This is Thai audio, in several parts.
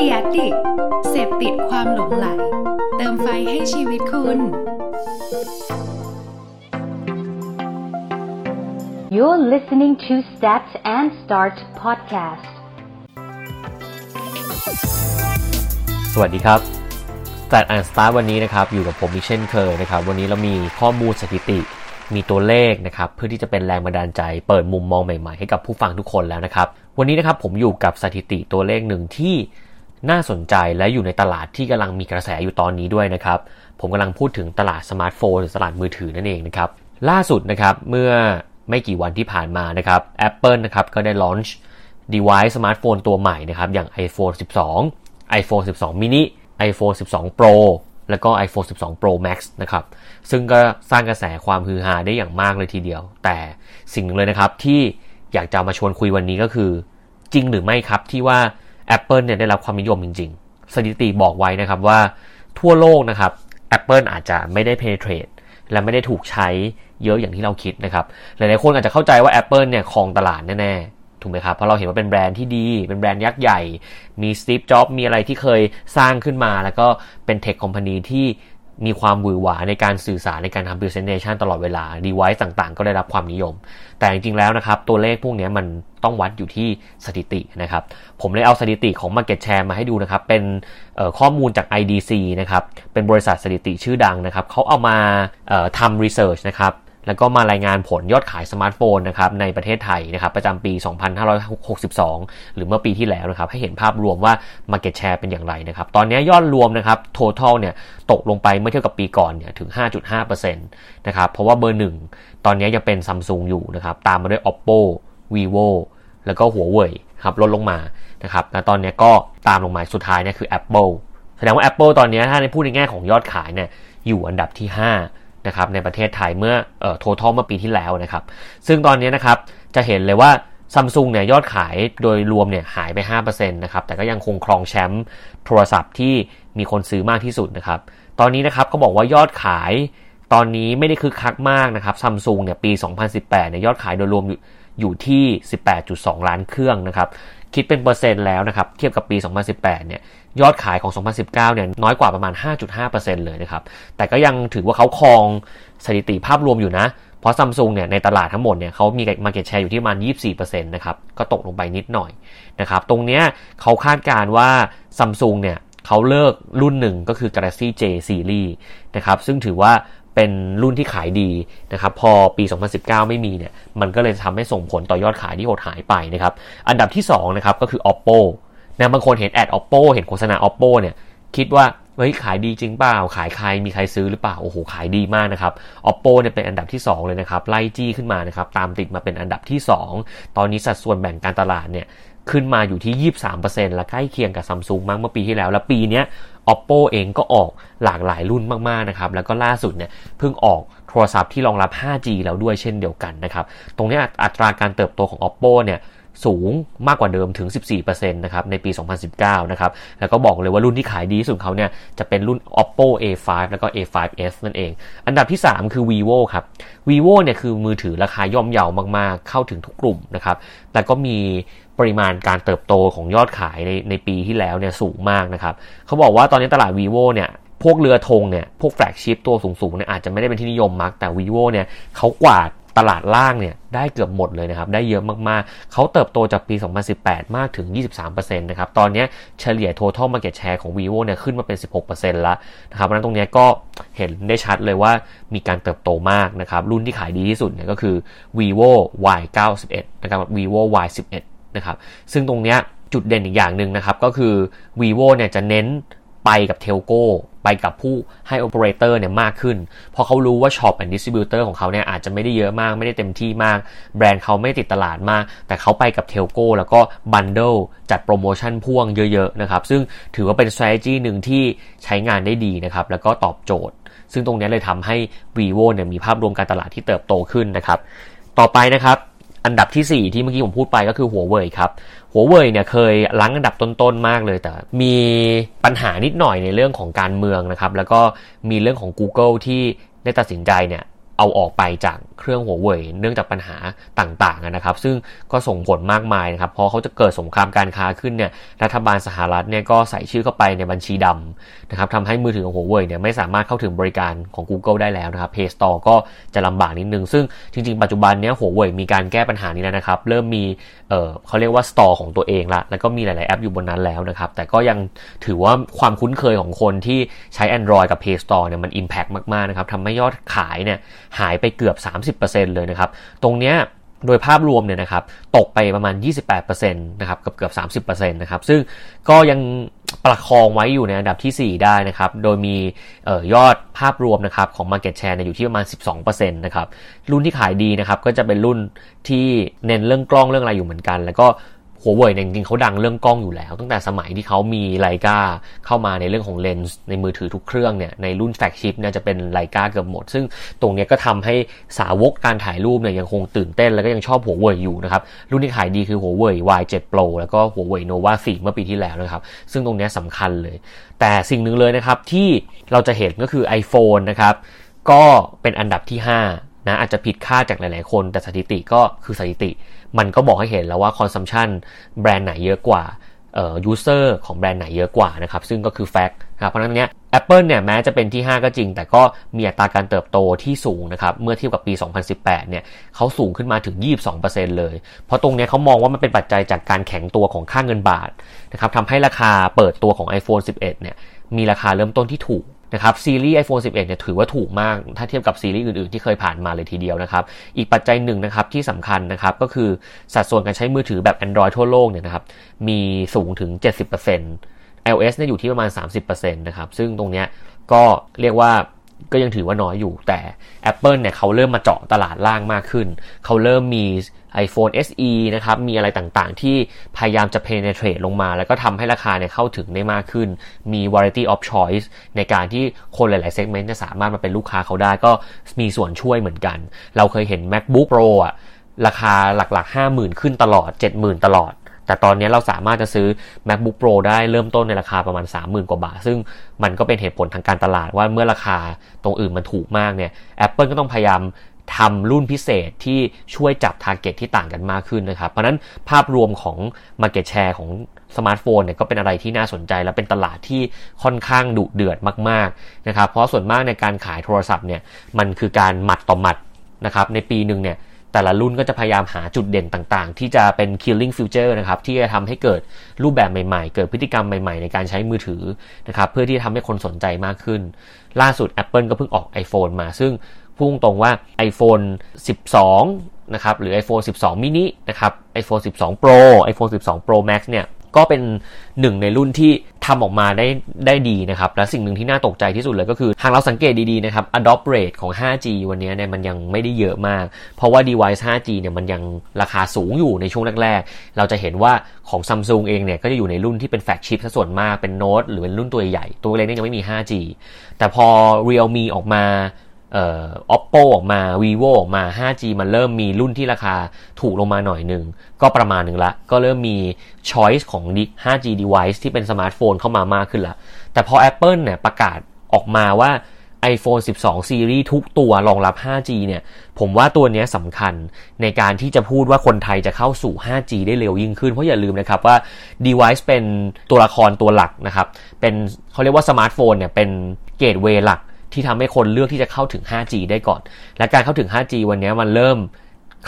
ดียดิเสพติดความหลงไหล เติมไฟให้ชีวิตคุณ You're listening to Stat and Start podcast. สวัสดีครับ Stat and Start วันนี้นะครับ อยู่กับผมอีกเช่นเคยนะครับ วันนี้เรามีข้อมูลสถิติ มีตัวเลขนะครับ เพื่อที่จะเป็นแรงบันดาลใจ เปิดมุมมองใหม่ๆ ให้กับผู้ฟังทุกคนแล้วนะครับ วันนี้นะครับผมอยู่กับสถิติตัวเลขหนึ่งที่ น่าสนใจและอยู่ในตลาดที่กำลังมีกระแสอยู่ตอนนี้ด้วยนะครับ ผมกำลังพูดถึงตลาดสมาร์ทโฟนหรือตลาดมือถือนั่นเองนะครับ ล่าสุดนะครับเมื่อไม่กี่วันที่ผ่านมานะครับ Apple นะครับก็ได้ลอนช์ device สมาร์ทโฟนตัวใหม่นะครับ อย่าง iPhone 12 iPhone 12 mini iPhone 12 Pro แล้วก็ iPhone 12 Pro Max นะครับ ซึ่งก็สร้างกระแสความฮือฮาได้อย่างมากเลยทีเดียว แต่สิ่งหนึ่งเลยนะครับที่อยากจะมาชวนคุยวันนี้ก็คือ จริงหรือไม่ครับที่ว่า Apple เนี่ยได้รับความนิยมจริง ๆ สถิติบอกไว้นะครับว่าทั่วโลกนะครับ Apple อาจจะไม่ได้ penetrate และไม่ได้ถูกใช้เยอะอย่างที่เราคิดนะครับ หลายๆคนอาจจะเข้าใจว่า Apple เนี่ยครองตลาดแน่ๆ ถูกไหมครับ เพราะเราเห็นว่าเป็นแบรนด์ที่ดี เป็นแบรนด์ยักษ์ใหญ่ มีสตีฟจ็อบมีอะไรที่เคยสร้างขึ้นมา แล้วก็เป็นเทคคอมพานีที่ มีความหวือหวาในการสื่อสารในการทำ presentation ตลอดเวลา device ต่างๆ ก็ได้รับความนิยม แต่จริงๆแล้วนะครับ ตัวเลขพวกนี้มันต้องวัดอยู่ที่สถิตินะครับ ผมเลยเอาสถิติของ Market Share มาให้ดูนะครับ เป็นข้อมูลจาก IDC นะครับ เป็นบริษัทสถิติชื่อดังนะครับ เขาเอามาทำ research นะครับ แล้วก็มารายงานผลยอดขายสมาร์ทโฟนนะครับในประเทศไทยนะครับประจำปี 2562 หรือเมื่อปีที่แล้วนะครับให้เห็นภาพรวมว่า Market Share เป็นอย่างไรนะครับตอนนี้ยอดรวมนะครับ Total เนี่ยตกลงไปเมื่อเทียบกับปีก่อนเนี่ยถึง 5.5%นะครับเพราะว่าเบอร์หนึ่งตอนนี้ยังเป็น Samsung อยู่นะครับตามมาด้วย Oppo Vivo แล้วก็หัวเว่ยครับลดลงมานะครับและตอนนี้ก็ตามลงมาสุดท้ายเนี่ยคือ Apple แสดงว่า Apple ตอนนี้ถ้าในพูดในแง่ของยอดขายเนี่ยอยู่อันดับที่ 5 นะครับในประเทศไทยเมื่อเอ่อ total เมื่อปีที่แล้วนะครับ ซึ่งตอนนี้นะครับจะเห็นเลยว่าซัมซุงเนี่ยยอดขายโดยรวมเนี่ยหายไป 5%นะครับแต่ก็ยังคงครองแชมป์โทรศัพท์ที่มีคนซื้อมากที่สุดนะครับ ตอนนี้นะครับเขาบอกว่ายอดขายตอนนี้ไม่ได้คึกคักมากนะครับซัมซุงเนี่ยปี 2018เนี่ยยอดขายโดยรวมอยู่อยู่ที่ 18.2 ล้านเครื่องนะครับ คิดเป็นเปอร์เซ็นต์แล้วนะครับ เทียบกับปี 2018 เนี่ย ยอดขายของ 2019 เนี่ย น้อยกว่าประมาณ 5.5%เลยนะครับ แต่ก็ยังถือว่าเขาครองสถิติภาพรวมอยู่นะ เพราะซัมซุงเนี่ย ในตลาดทั้งหมดเนี่ยเขามี Market Share อยู่ที่ประมาณ 24%นะครับ ก็ตกลงไปนิดหน่อยนะครับ ตรงเนี้ยเขาคาดการว่าซัมซุงเนี่ยเขาเลิกรุ่นหนึ่งก็คือ Galaxy J Series นะครับ ซึ่งถือว่า เป็นรุ่นที่ขายดีนะครับพอปี 2019 ไม่มีเนี่ยมันก็เลยทำให้ส่งผลต่อยอดขายที่หดหายไปนะครับอันดับที่2นะครับก็คือ Oppo นะบางคนเห็นแอด oppo เห็นโฆษณา oppo เนี่ยคิดว่าเฮ้ยขายดีจริงเปล่า ขายใครมีใครซื้อหรือเปล่า โอ้โห ขายดีมากนะครับ oppo เนี่ยเป็นอันดับที่ 2 เลยนะครับ ไล่จี้ขึ้นมานะครับ ตามติดมาเป็นอันดับที่ 2 ตอนนี้สัดส่วนแบ่งการตลาดเนี่ยขึ้นมาอยู่ที่ 23%และใกล้เคียงกับซัมซุงมากเมื่อปีที่แล้ว และปีนี้ oppo เองก็ออกหลากหลายรุ่นมากๆนะครับ แล้วก็ล่าสุดเนี่ยเพิ่งออกโทรศัพท์ที่รองรับ 5G แล้วด้วยเช่นเดียวกันนะครับ ตรงนี้อัตราการเติบโตของ oppo เนี่ยสูงมากกว่าเดิมถึง 14%นะครับ ในปี 2019 นะครับ แล้วก็บอกเลยว่ารุ่นที่ขายดีที่สุดเขาเนี่ย จะเป็นรุ่น oppo a5 แล้วก็ a5s นั่นเอง อันดับที่ 3 คือ vivo ครับ vivo เนี่ยคือมือถือราคาย่อมเยาวมากๆ เข้าถึงทุกกลุ่มนะครับ แต่ก็มี ปริมาณการเติบโตของยอดขายในในปีที่แล้วเนี่ยสูงมากนะครับเขาบอกว่าตอนนี้ตลาด vivo เนี่ยพวกเรือธงเนี่ยพวกแฟลกชิพตัวสูงๆเนี่ยอาจจะไม่ได้เป็นที่นิยมมากแต่ vivo เนี่ยเขากวาดตลาดล่างเนี่ยได้เกือบหมดเลยนะครับ ได้เยอะมากๆ เขาเติบโตจากปี 2018 มากถึง 23%นะครับ ตอนนี้เฉลี่ย total market share ของ vivo เนี่ยขึ้นมาเป็น 16%แล้วนะครับเพราะนั้นตรงนี้ก็เห็นได้ชัดเลยว่ามีการเติบโตมากนะครับ รุ่นที่ขายดีที่สุดเนี่ยก็คือ vivo y 91นะครับ vivo y 11 นะครับ ซึ่งตรงนี้จุดเด่นอีกอย่างหนึ่งนะครับ ก็คือ vivo เนี่ยจะเน้นไปกับ telco ไปกับผู้ให้โอเปอเรเตอร์เนี่ยมากขึ้น เพราะเขารู้ว่า shop and distributor ของเขาเนี่ยอาจจะไม่ได้เยอะมาก ไม่ได้เต็มที่มาก แบรนด์เขาไม่ติดตลาดมาก แต่เขาไปกับ telco แล้วก็บันเดิลจัดโปรโมชั่นพ่วงเยอะๆนะครับ ซึ่งถือว่าเป็น strategy หนึ่งที่ใช้งานได้ดีนะครับ แล้วก็ตอบโจทย์ ซึ่งตรงนี้เลยทำให้ vivo เนี่ยมีภาพรวมการตลาดที่เติบโตขึ้นนะครับ ต่อไปนะครับ อันดับที่ 4 ที่เมื่อกี้ผมพูดไปก็คือหัวเว่ยครับหัวเว่ยเนี่ยเคยลังอันดับต้นๆมากเลยแต่ มีปัญหานิดหน่อยในเรื่องของการเมืองนะครับ แล้วก็มีเรื่องของ Google ที่ได้ตัดสินใจเนี่ย เอาออกไปจากเครื่องหัวเว่ยเนื่องจากปัญหาต่างๆนะครับ ซึ่งก็ส่งผลมากมายนะครับเพราะเขาจะเกิดสงครามการค้าขึ้นเนี่ยรัฐบาลสหรัฐเนี่ยก็ใส่ชื่อเข้าไปในบัญชีดำนะครับทำให้มือถือของหัวเว่ยเนี่ยไม่สามารถเข้าถึงบริการของ Google ได้แล้วนะครับ Play Store ก็จะลำบากนิดนึง ซึ่งจริงๆ ปัจจุบันเนี้ยหัวเว่ยมีการแก้ปัญหานี้แล้วนะครับ เริ่มมีเออเขาเรียกว่า Store ของตัวเองละแล้วก็มีหลายๆแอปอยู่บนนั้นแล้วนะครับแต่ก็ยังถือว่าความคุ้นเคยของคนที่ใช้ Android กับ Play Store เนี่ยมัน Impact มากๆนะครับทำให้ยอดขายเนี่ยหายไปเกือบ 30%เลยนะครับ ตรงเนี้ยโดยภาพรวมเนี่ยนะครับตกไปประมาณ 28%นะครับเกือบเกือบ30%นะครับซึ่งก็ยังประคองไว้อยู่ในอันดับที่ 4 ได้นะครับโดยมีออยอดภาพรวมนะครับของ Market Share อยู่ที่ประมาณ 12%นะครับรุ่นที่ขายดีนะครับก็จะเป็นรุ่นที่เน้นเรื่องกล้องเรื่องอะไรอยู่เหมือนกัน แล้วก็ หัวเว่ยเนี่ยจริงๆเขาดังเรื่องกล้องอยู่แล้ว ตั้งแต่สมัยที่เขามีไลกาเข้ามาในเรื่องของเลนส์ในมือถือทุกเครื่องเนี่ยในรุ่นแฟกชิปเนี่ยจะเป็นไลกาเกือบหมด ซึ่งตรงนี้ก็ทำให้สาวกการถ่ายรูปเนี่ยยังคงตื่นเต้น แล้วก็ยังชอบหัวเว่ยอยู่นะครับรุ่นที่ขายดีคือหัวเว่ย Y7 Pro แล้วก็หัวเว่ย Nova 4 เมื่อปีที่แล้วนะครับซึ่งตรงนี้สำคัญเลย แต่สิ่งหนึ่งเลยนะครับที่เราจะเห็นก็คือ iPhone นะครับก็เป็นอันดับที่ 5 นะอาจจะผิดคาดจากหลาย ๆ คนแต่สถิติก็คือสถิติ มันก็บอกให้เห็นแล้วว่า consumption แบรนด์ไหนเยอะกว่าเอ่อ user ของแบรนด์ไหนเยอะกว่านะครับซึ่งก็คือ fact ครับเพราะนั้นเนี้ย Apple เนี่ยแม้จะเป็นที่ 5 ก็จริง แต่ก็มีอัตราการเติบโตที่สูงนะครับเมื่อเทียบกับปี 2018 เนี่ยเขาสูงขึ้นมาถึง 22%เลย เพราะตรงนี้เขามองว่ามันเป็นปัจจัยจากการแข็งตัวของค่าเงินบาทนะครับทำให้ราคาเปิดตัวของ iPhone 11 เนี่ยมีราคาเริ่มต้นที่ถูก นะครับซีรีส์ iPhone 11 เนี่ยถือว่าถูกมาก ถ้าเทียบกับซีรีส์อื่นๆ ที่เคยผ่านมาเลยทีเดียวนะครับ อีกปัจจัยหนึ่งนะครับที่สำคัญนะครับก็คือสัดส่วนการใช้มือถือแบบ Android ทั่วโลกเนี่ยนะครับมีสูงถึง 70% iOS เนี่ยอยู่ที่ประมาณ 30%นะครับซึ่งตรงเนี้ยก็เรียกว่า ก็ยังถือว่าน้อยอยู่แต่ Apple เนี่ยเขาเริ่มมาเจาะตลาดล่างมากขึ้น เขาเริ่มมี iPhone SE นะครับ มีอะไรต่างๆ ที่พยายามจะ penetrate ลงมา แล้วก็ทำให้ราคาเนี่ยเข้าถึงได้มากขึ้น มี variety of choice ในการที่คนหลายๆ segment จะสามารถมาเป็นลูกค้าเขาได้ก็มีส่วนช่วยเหมือนกัน เราเคยเห็น MacBook Pro อะราคาหลักๆ 50,000 ขึ้นตลอด 70,000 ตลอด แต่ตอนนี้เราสามารถจะซื้อ MacBook Pro ได้เริ่มต้นในราคาประมาณ 30,000 กว่าบาท ซึ่งมันก็เป็นเหตุผลทางการตลาดว่าเมื่อราคาตรงอื่นมันถูกมากเนี่ย Apple ก็ต้องพยายามทำรุ่นพิเศษที่ช่วยจับ target ที่ต่างกันมากขึ้นนะครับ เพราะนั้นภาพรวมของ Market Share ของสมาร์ทโฟนเนี่ยก็เป็นอะไรที่น่าสนใจและเป็นตลาดที่ค่อนข้างดุเดือดมากๆนะครับ เพราะส่วนมากในการขายโทรศัพท์เนี่ยมันคือการหมัดต่อหมัดนะครับในปีหนึ่งเนี่ย แต่ละรุ่นก็จะพยายามหาจุดเด่นต่างๆ ที่จะเป็น killing future นะครับ ที่จะทำให้เกิดรูปแบบใหม่ๆ เกิดพฤติกรรมใหม่ๆ ในการใช้มือถือนะครับ เพื่อที่ทำให้คนสนใจมากขึ้น ล่าสุด Apple ก็เพิ่งออก iPhone มา ซึ่งพุ่งตรงว่า iPhone 12 นะครับ หรือ iPhone 12 mini นะครับ iPhone 12 Pro iPhone 12 Pro Max เนี่ย ก็เป็นหนึ่งในรุ่นที่ทำออกมาได้ได้ดีนะครับ และสิ่งหนึ่งที่น่าตกใจที่สุดเลยก็คือ หากเราสังเกตดีๆนะครับ adopt rate ของ 5G วันนี้เนี่ยมันยังไม่ได้เยอะมาก เพราะว่า device 5G เนี่ยมันยังราคาสูงอยู่ในช่วงแรกๆ เราจะเห็นว่าของ Samsung เองเนี่ยก็จะอยู่ในรุ่นที่เป็นแฟลกชิพส่วนมากเป็นโน้ตหรือเป็นรุ่นตัวใหญ่ตัวเล็กนี่ยังไม่มี 5G แต่พอ Realme ออกมา เอ่อ oppo ออกมา vivo ออกมา 5G มันเริ่มมีรุ่นที่ราคาถูกลงมาหน่อยหนึ่ง ก็ประมาณหนึ่งละ ก็เริ่มมี choice ของ 5G device ที่เป็นสมาร์ทโฟนเข้ามามากขึ้นละ แต่พอ Apple เนี่ยประกาศออกมาว่า iPhone 12 Series ทุกตัวรองรับ 5G เนี่ย ผมว่าตัวนี้สำคัญในการที่จะพูดว่าคนไทยจะเข้าสู่ 5G ได้เร็วยิ่งขึ้น เพราะอย่าลืมนะครับว่า device เป็นตัวละครตัวหลักนะครับ เป็นเขาเรียกว่าสมาร์ทโฟนเนี่ยเป็น gateway หลัก ที่ทำให้คนเลือกที่จะเข้าถึง 5G ได้ก่อน และการเข้าถึง 5G วันนี้มันเริ่ม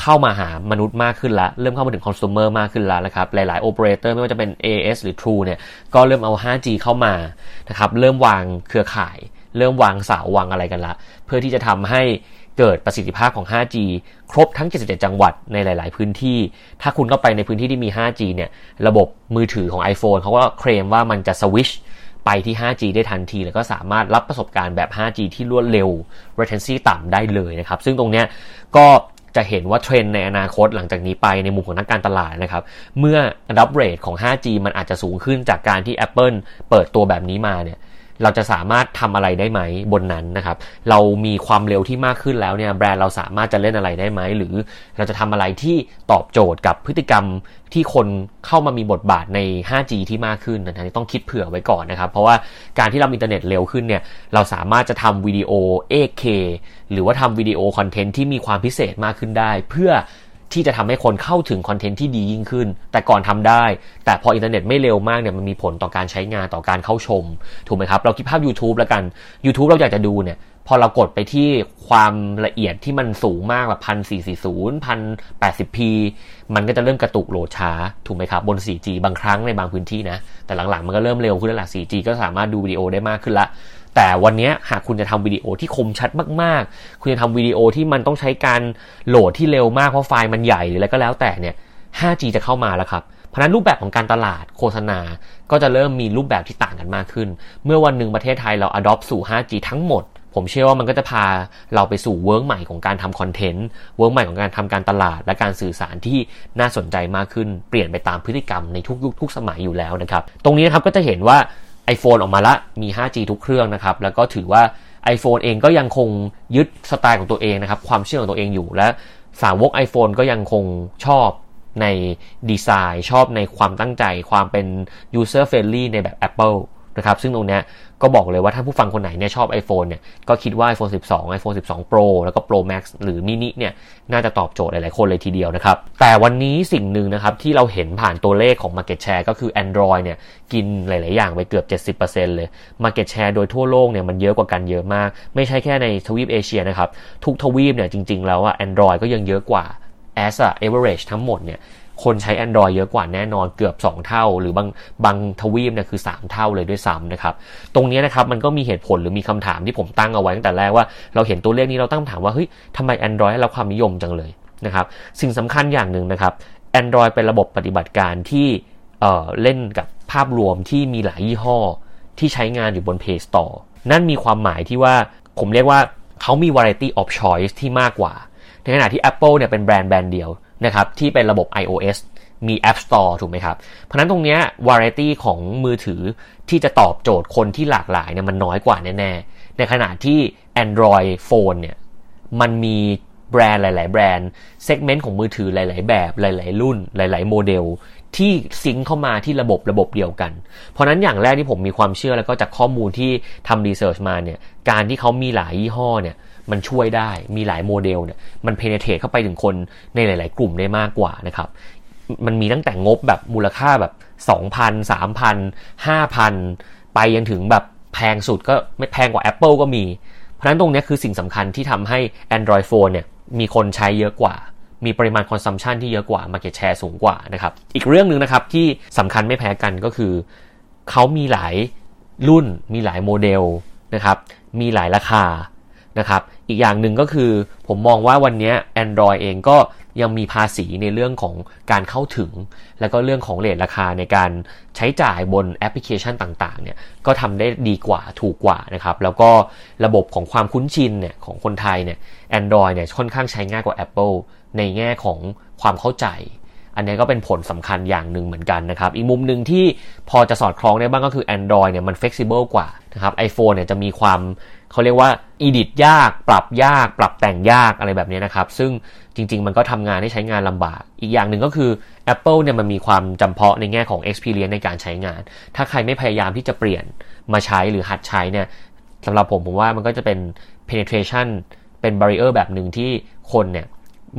เข้ามาหามนุษย์มากขึ้นละ เริ่มเข้ามาถึงคอน sumer มากขึ้นแล้วนะครับ หลายๆ operator ไม่ว่าจะเป็น AS หรือ True เนี่ย ก็เริ่มเอา 5G เข้ามานะครับ เริ่มวางเครือข่าย เริ่มวางเสาวางอะไรกันละ เพื่อที่จะทำให้เกิดประสิทธิภาพของ 5G ครบทั้ง 77 จังหวัดในหลาย ๆ พื้นที่ ถ้าคุณเข้าไปในพื้นที่ที่มี 5G เนี่ย ระบบมือถือของ iPhone เขาก็เคลมว่ามันจะสวิช ไปที่ 5G ได้ทันที แล้วก็สามารถรับประสบการณ์แบบ 5G ที่รวดเร็ว latency ต่ำได้เลยนะครับ ซึ่งตรงเนี้ยก็จะเห็นว่าเทรนในอนาคตหลังจากนี้ไปในมุมของนักการตลาดนะครับ เมื่อ adopt rate ของ 5G มันอาจจะสูงขึ้นจากการที่ Apple เปิดตัวแบบนี้มาเนี่ย เราจะสามารถทำอะไรได้ไหมบนนั้นนะครับ เรามีความเร็วที่มากขึ้นแล้วเนี่ยแบรนด์เราสามารถจะเล่นอะไรได้ไหม หรือเราจะทำอะไรที่ตอบโจทย์กับพฤติกรรมที่คนเข้ามามีบทบาทใน 5G ที่มากขึ้นนะต้องคิดเผื่อไว้ก่อนนะครับ เพราะว่าการที่เราอินเทอร์เน็ตเร็วขึ้นเนี่ยเราสามารถจะทำวิดีโอ 8K หรือว่าทำวิดีโอคอนเทนต์ที่มีความพิเศษมากขึ้นได้ เพื่อ ที่จะทำให้คนเข้าถึงคอนเทนต์ที่ดียิ่งขึ้น แต่ก่อนทำได้ แต่พออินเทอร์เน็ตไม่เร็วมากเนี่ยมันมีผลต่อการใช้งานต่อการเข้าชม ถูกไหมครับ เราคิดภาพ YouTube แล้วกัน YouTube เราอยากจะดูเนี่ย พอเรากดไปที่ความละเอียดที่มันสูงมากแบบพันสี่สี่ศูนย์พันแปดสิบพีมันก็จะเริ่มกระตุกโหลดช้า ถูกไหมครับบน 4G บางครั้งในบางพื้นที่นะ แต่หลังๆมันก็เริ่มเร็วขึ้นแล้วละ 4G ก็สามารถดูวิดีโอได้มากขึ้นละ แต่วันนี้หากคุณจะทำวิดีโอที่คมชัดมากๆ คุณจะทำวิดีโอที่มันต้องใช้การโหลดที่เร็วมากเพราะไฟล์มันใหญ่หรืออะไรก็แล้วแต่เนี่ย 5G จะเข้ามาแล้วครับเพราะนั้นรูปแบบของการตลาดโฆษณา ก็จะเริ่มมีรูปแบบที่ต่างกันมากขึ้น เมื่อวันหนึ่งประเทศไทยเรา adopt สู่ 5G ทั้งหมด ผมเชื่อว่ามันก็จะพาเราไปสู่เวิร์กใหม่ของการทำคอนเทนต์work ใหม่ของการทำการตลาด และการสื่อสารที่น่าสนใจมากขึ้นเปลี่ยนไปตามพฤติกรรมในทุกยุคทุกสมัยอยู่แล้วนะครับตรงนี้นะครับก็จะเห็นว่า iPhone ออกมาละมี 5G ทุกเครื่องนะครับแล้วก็ถือว่า iPhone เองก็ยังคงยึดสไตล์ของตัวเองนะครับความเชื่อของตัวเองอยู่และสาวก iPhone ก็ยังคงชอบในดีไซน์ ชอบในความตั้งใจ ความเป็น user friendly ในแบบ Apple นะครับซึ่งตรงนี้ก็บอกเลยว่าถ้าผู้ฟังคนไหนเนี่ยชอบ iPhone เนี่ยก็คิดว่า iPhone 12 iPhone 12 Pro แล้วก็ Pro Max หรือ mini เนี่ยน่าจะตอบโจทย์หลาย ๆ คนเลยทีเดียวนะครับ แต่วันนี้สิ่งหนึ่งนะครับที่เราเห็นผ่านตัวเลขของ Market Share ก็คือ Android เนี่ยกินหลาย ๆ อย่างไปเกือบ 70%เลย Market Share โดยทั่วโลกเนี่ยมันเยอะกว่ากันเยอะมาก ไม่ใช่แค่ในทวีปเอเชียนะครับทุกทวีปเนี่ยจริง ๆ แล้วอะ Android ก็ยังเยอะกว่า as a average ทั้งหมดเนี่ย คนใช้ Android เยอะกว่าแน่นอนเกือบ 2 เท่า หรือบางบางทวีปเนี่ยคือ 3 เท่าเลยด้วยซ้ำนะครับ ตรงนี้นะครับมันก็มีเหตุผลหรือมีคำถามที่ผมตั้งเอาไว้ตั้งแต่แรกว่าเราเห็นตัวเลขนี้เราตั้งถามว่าเฮ้ยทำไม Android ให้เราความนิยมจังเลยนะครับสิ่งสำคัญอย่างหนึ่งนะครับ Android เป็นระบบปฏิบัติการที่เเล่นกับภาพรวมที่มีหลายยี่ห้อที่ใช้งานอยู่บน Play Store นั่นมีความหมายที่ว่าผมเรียกว่าเขามี variety of choice ที่มากกว่า ในขณะที่ Apple เนี่ยเป็นแบรนด์แบรนด์เดียว นะครับที่เป็นระบบ iOS มี App Store ถูกไหมครับ เพราะนั้นตรงนี้ variety ของมือถือที่จะตอบโจทย์คนที่หลากหลายเนี่ยมันน้อยกว่าแน่ๆ ในขณะที่ Android Phone เนี่ยมันมีแบรนด์หลาย ๆ แบรนด์ segment ของมือถือหลาย ๆ แบบหลาย ๆ รุ่นหลาย ๆ โมเดล ที่ sync เข้ามาที่ระบบระบบเดียวกัน เพราะนั้นอย่างแรกที่ผมมีความเชื่อแล้วก็จากข้อมูลที่ทำ research มาเนี่ยการที่เขามีหลายยี่ห้อเนี่ยมันช่วยได้มีหลายโมเดลเนี่ยมัน penetrate เข้าไปถึงคนในหลาย ๆ กลุ่มได้มากกว่านะครับมันมีตั้งแต่งบแบบมูลค่าแบบ 2,000 3,000 5,000 ไปยังถึงแบบแพงสุดก็ไม่แพงกว่า Apple ก็มี เพราะฉะนั้นตรงนี้คือสิ่งสำคัญที่ทำให้ Android Phone เนี่ยมีคนใช้เยอะกว่า มีปริมาณ consumption ที่เยอะกว่า Market Share สูงกว่านะครับ อีกเรื่องหนึ่งนะครับที่สำคัญไม่แพ้กันก็คือ เขามีหลายรุ่น มีหลายโมเดลนะครับ มีหลายราคานะครับ อีกอย่างหนึ่งก็คือผมมองว่าวันนี้ Android เองก็ยังมีภาษีในเรื่องของการเข้าถึง แล้วก็เรื่องของเลทราคาในการใช้จ่ายบนแอปพลิเคชันต่างๆเนี่ยก็ทำได้ดีกว่าถูกกว่านะครับ แล้วก็ระบบของความคุ้นชินเนี่ยของคนไทยเนี่ย Android เนี่ยค่อนข้างใช้ง่ายกว่า Apple ในแง่ของความเข้าใจ อันนี้ก็เป็นผลสำคัญอย่างหนึ่งเหมือนกันนะครับ อีกมุมหนึ่งที่พอจะสอดคล้องได้บ้างก็คือ Android เนี่ยมัน flexible กว่านะครับ iPhone เนี่ยจะมีความเขาเรียกว่าอีดิทยาก ปรับยาก ปรับแต่งยากอะไรแบบนี้นะครับ ซึ่งจริง ๆ มันก็ทำงานให้ใช้งานลำบาก อีกอย่างหนึ่งก็คือ Apple เนี่ยมันมีความจำเพาะในแง่ของ experience ในการใช้งาน ถ้าใครไม่พยายามที่จะเปลี่ยนมาใช้หรือหัดใช้เนี่ยสำหรับผมผมว่ามันก็จะเป็น penetration เป็น barrier แบบหนึ่งที่คนเนี่ย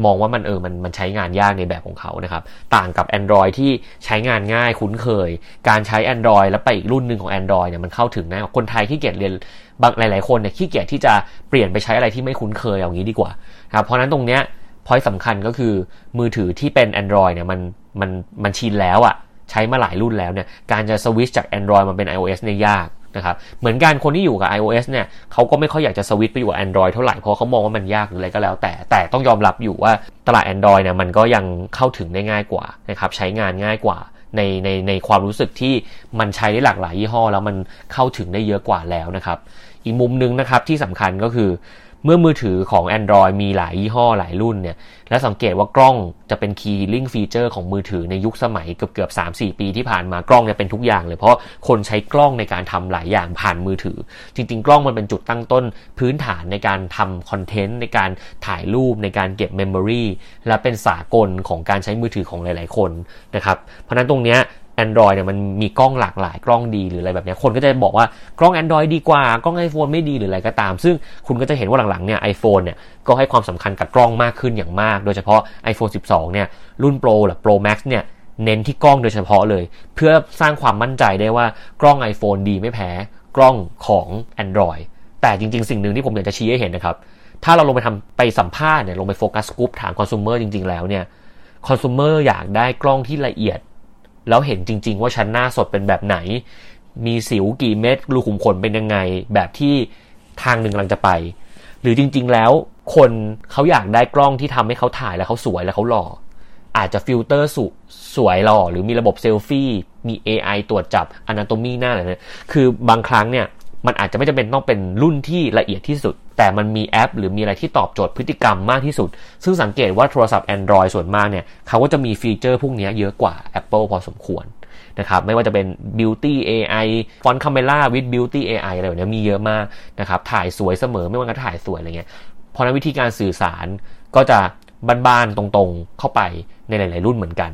มองว่ามันเออมันมันใช้งานยากในแบบของเขานะครับ ต่างกับ Android ที่ใช้งานง่ายคุ้นเคย การใช้ Android แล้วไปอีกรุ่นหนึ่งของ Android เนี่ยมันเข้าถึงนะคนไทยที่เกียจเรียนบางหลาย ๆ คนเนี่ยขี้เกียจที่จะเปลี่ยนไปใช้อะไรที่ไม่คุ้นเคยอย่างนี้ดีกว่าครับเพราะนั้นตรงเนี้ยพอยสำคัญก็คือมือถือที่เป็น Android เนี่ยมันมันมันชินแล้วอะ่ะใช้มาหลายรุ่นแล้วเนี่ยการจะสวิชจาก Android มาเป็น iOS เนี่ยยาก นะครับเหมือนกันคนที่อยู่กับ iOS เนี่ยเขาก็ไม่ค่อยอยากจะสวิตไปอยู่กับ Android เท่าไหร่เพราะเขามองว่ามันยากหรืออะไรก็แล้ว แต่แต่ต้องยอมรับอยู่ว่าตลาด Android เนี่ยมันก็ยังเข้าถึงได้ง่ายกว่านะครับใช้งานง่ายกว่าในในในความรู้สึกที่มันใช้ได้หลากหลายยี่ห้อ แล้วมันเข้าถึงได้เยอะกว่าแล้วนะครับ อีกมุมนึงนะครับที่สำคัญก็คือ เมื่อมือถือของ Android มีหลายยี่ห้อหลายรุ่นเนี่ย และสังเกตว่ากล้องจะเป็น Key Link Feature ของมือถือในยุคสมัยเกือบเกือบ3-4ปีที่ผ่านมากล้องเนี่ยเป็นทุกอย่างเลย เพราะคนใช้กล้องในการทำหลายอย่างผ่านมือถือ จริง ๆ กล้องมันเป็นจุดตั้งต้นพื้นฐานในการทำคอนเทนต์ในการถ่ายรูปในการเก็บ memory และเป็นสากลของการใช้มือถือของหลาย ๆ คนนะครับ เพราะนั้นตรงเนี้ย Android เนี่ยมันมีกล้องหลากหลายกล้องดีหรืออะไรแบบนี้คนก็จะบอกว่ากล้อง Android ดีกว่ากล้อง iPhone ไม่ดีหรืออะไรก็ตาม ซึ่งคุณก็จะเห็นว่าหลังๆเนี่ย iPhone เนี่ยก็ให้ความสำคัญกับกล้องมากขึ้นอย่างมาก โดยเฉพาะ iPhone 12 เนี่ยรุ่น Pro หรือ Pro Max เนี่ยเน้นที่กล้องโดยเฉพาะเลย เพื่อสร้างความมั่นใจได้ว่ากล้อง iPhone ดีไม่แพ้กล้องของ Android แต่จริง ๆ สิ่งหนึ่งที่ผมอยากจะชี้ให้เห็นนะครับถ้าเราลงไปทำไปสัมภาษณ์เนี่ยลงไป focus group ถามคอน sumer จริง ๆ แล้วเนี่ยคอน sumer อยากได้กล้องที่ละเอียด แล้วเห็นจริง ๆ ว่าฉันหน้าสดเป็นแบบไหน มีสิวกี่เม็ดรูขุมขนเป็นยังไง แบบที่ทางหนึ่งกำลังจะไป หรือจริง ๆ แล้วคนเขาอยากได้กล้องที่ทำให้เขาถ่ายแล้วเขาสวยแล้วเขาหล่อ อาจจะ filtersสวยหล่อ หรือมีระบบเซลฟี่ มี AI ตรวจจับอนาโตมีหน้าอะไรเนี่ยคือบางครั้งเนี่ย มันอาจจะไม่จำเป็นต้องเป็นรุ่นที่ละเอียดที่สุด แต่มันมีแอป หรือมีอะไรที่ตอบโจทย์พฤติกรรมมากที่สุด ซึ่งสังเกตว่าโทรศัพท์ Android ส่วนมากเนี่ยเขาก็จะมีฟีเจอร์พวกนี้เยอะกว่า Apple พอสมควรนะครับไม่ว่าจะเป็น Beauty AI Font Camera with Beauty AI อะไรแบบนี้มีเยอะมากนะครับถ่ายสวยเสมอไม่ว่าจะถ่ายสวยอะไรเงี้ยเพราะนั้นวิธีการสื่อสารก็จะบ้านๆตรงๆเข้าไปในหลาย ๆ รุ่นเหมือนกัน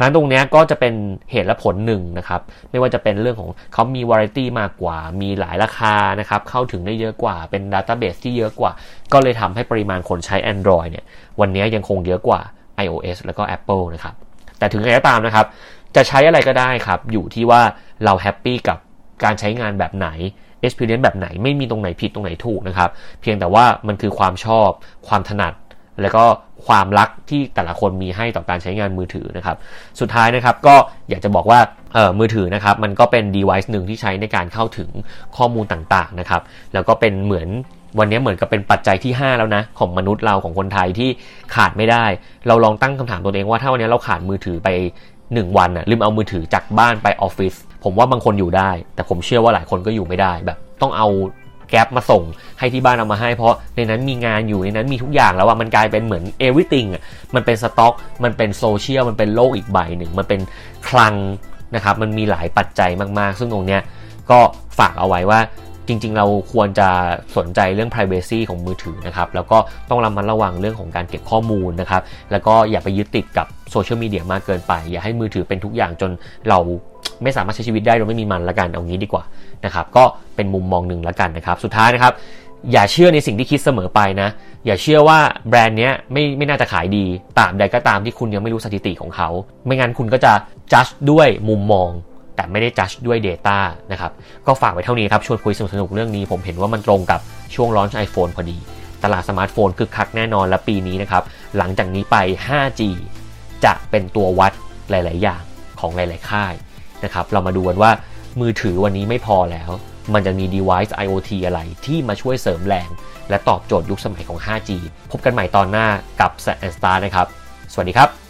ราะฉะนั้นตรงนี้ก็จะเป็นเหตุและผลหนึ่งนะครับ ไม่ว่าจะเป็นเรื่องของเขามีวาไรตี้มากกว่า มีหลายราคานะครับ เข้าถึงได้เยอะกว่า เป็นดัตต้าเบสที่เยอะกว่า ก็เลยทำให้ปริมาณคนใช้ Android เนี่ย วันนี้ยังคงเยอะกว่า iOS แล้วก็ Apple นะครับ แต่ถึงไงก็ตามนะครับ จะใช้อะไรก็ได้ครับ อยู่ที่ว่าเราแฮปปี้กับการใช้งานแบบไหน experience แบบไหน ไม่มีตรงไหนผิดตรงไหนถูกนะครับ เพียงแต่ว่ามันคือความชอบ ความถนัด แล้วก็ความรักที่แต่ละคนมีให้ต่อการใช้งานมือถือนะครับ สุดท้ายนะครับก็อยากจะบอกว่าเออมือถือนะครับมันก็เป็น device หนึ่งที่ใช้ในการเข้าถึงข้อมูลต่างๆนะครับ แล้วก็เป็นเหมือนวันนี้เหมือนกับเป็นปัจจัยที่ 5 แล้วนะ ของมนุษย์เราของคนไทยที่ขาดไม่ได้ เราลองตั้งคำถามตัวเองว่าถ้าวันนี้เราขาดมือถือไป 1 วันอะลืมเอามือถือจากบ้านไปออฟฟิศผมว่าบางคนอยู่ได้ แต่ผมเชื่อว่าหลายคนก็อยู่ไม่ได้แบบ ต้องเอา แก๊ปมาส่งให้ที่บ้านเอามาให้ เพราะในนั้นมีงานอยู่ในนั้นมีทุกอย่างแล้วว่ามันกลายเป็นเหมือน everything มันเป็นสต็อก มันเป็นโซเชียลมันเป็นโลกอีกใบหนึ่งมันเป็นคลังนะครับมันมีหลายปัจจัยมากๆ ซึ่งตรงเนี้ยก็ฝากเอาไว้ว่าจริง ๆ เราควรจะสนใจเรื่อง Privacy ของมือถือนะครับ แล้วก็ต้องระมัดระวังเรื่องของการเก็บข้อมูลนะครับ แล้วก็อย่าไปยึดติดกับโซเชียลมีเดียมากเกินไป อย่าให้มือถือเป็นทุกอย่างจนเราไม่สามารถใช้ชีวิตได้โดยไม่มีมันละกันเอางี้ดีกว่า นะครับก็เป็นมุมมองหนึ่งละกันนะครับ สุดท้ายนะครับ อย่าเชื่อในสิ่งที่คิดเสมอไปนะ อย่าเชื่อว่าแบรนด์เนี้ยไม่ไม่น่าจะขายดีตราบใดก็ตามที่คุณยังไม่รู้สถิติของเขา ไม่งั้นคุณก็จะจัดด้วยมุมมองแต่ไม่ได้จัดด้วย Data นะครับก็ฝากไว้เท่านี้ครับชวนคุยสนุกๆเรื่องนี้ ผมเห็นว่ามันตรงกับช่วง launch iPhone พอดี ตลาดสมาร์ทโฟนคึกคักแน่นอนและปีนี้นะครับหลังจากนี้ไป 5G จะเป็นตัววัดหลาย ๆ อย่างของหลาย ๆ ค่ายนะครับเรามาดูกันว่า มือถือวันนี้ไม่พอแล้ว มันจะมี device IoT อะไรที่มาช่วยเสริมแรง และตอบโจทย์ยุคสมัยของ 5G พบกันใหม่ตอนหน้ากับ Set and Star นะครับ สวัสดีครับ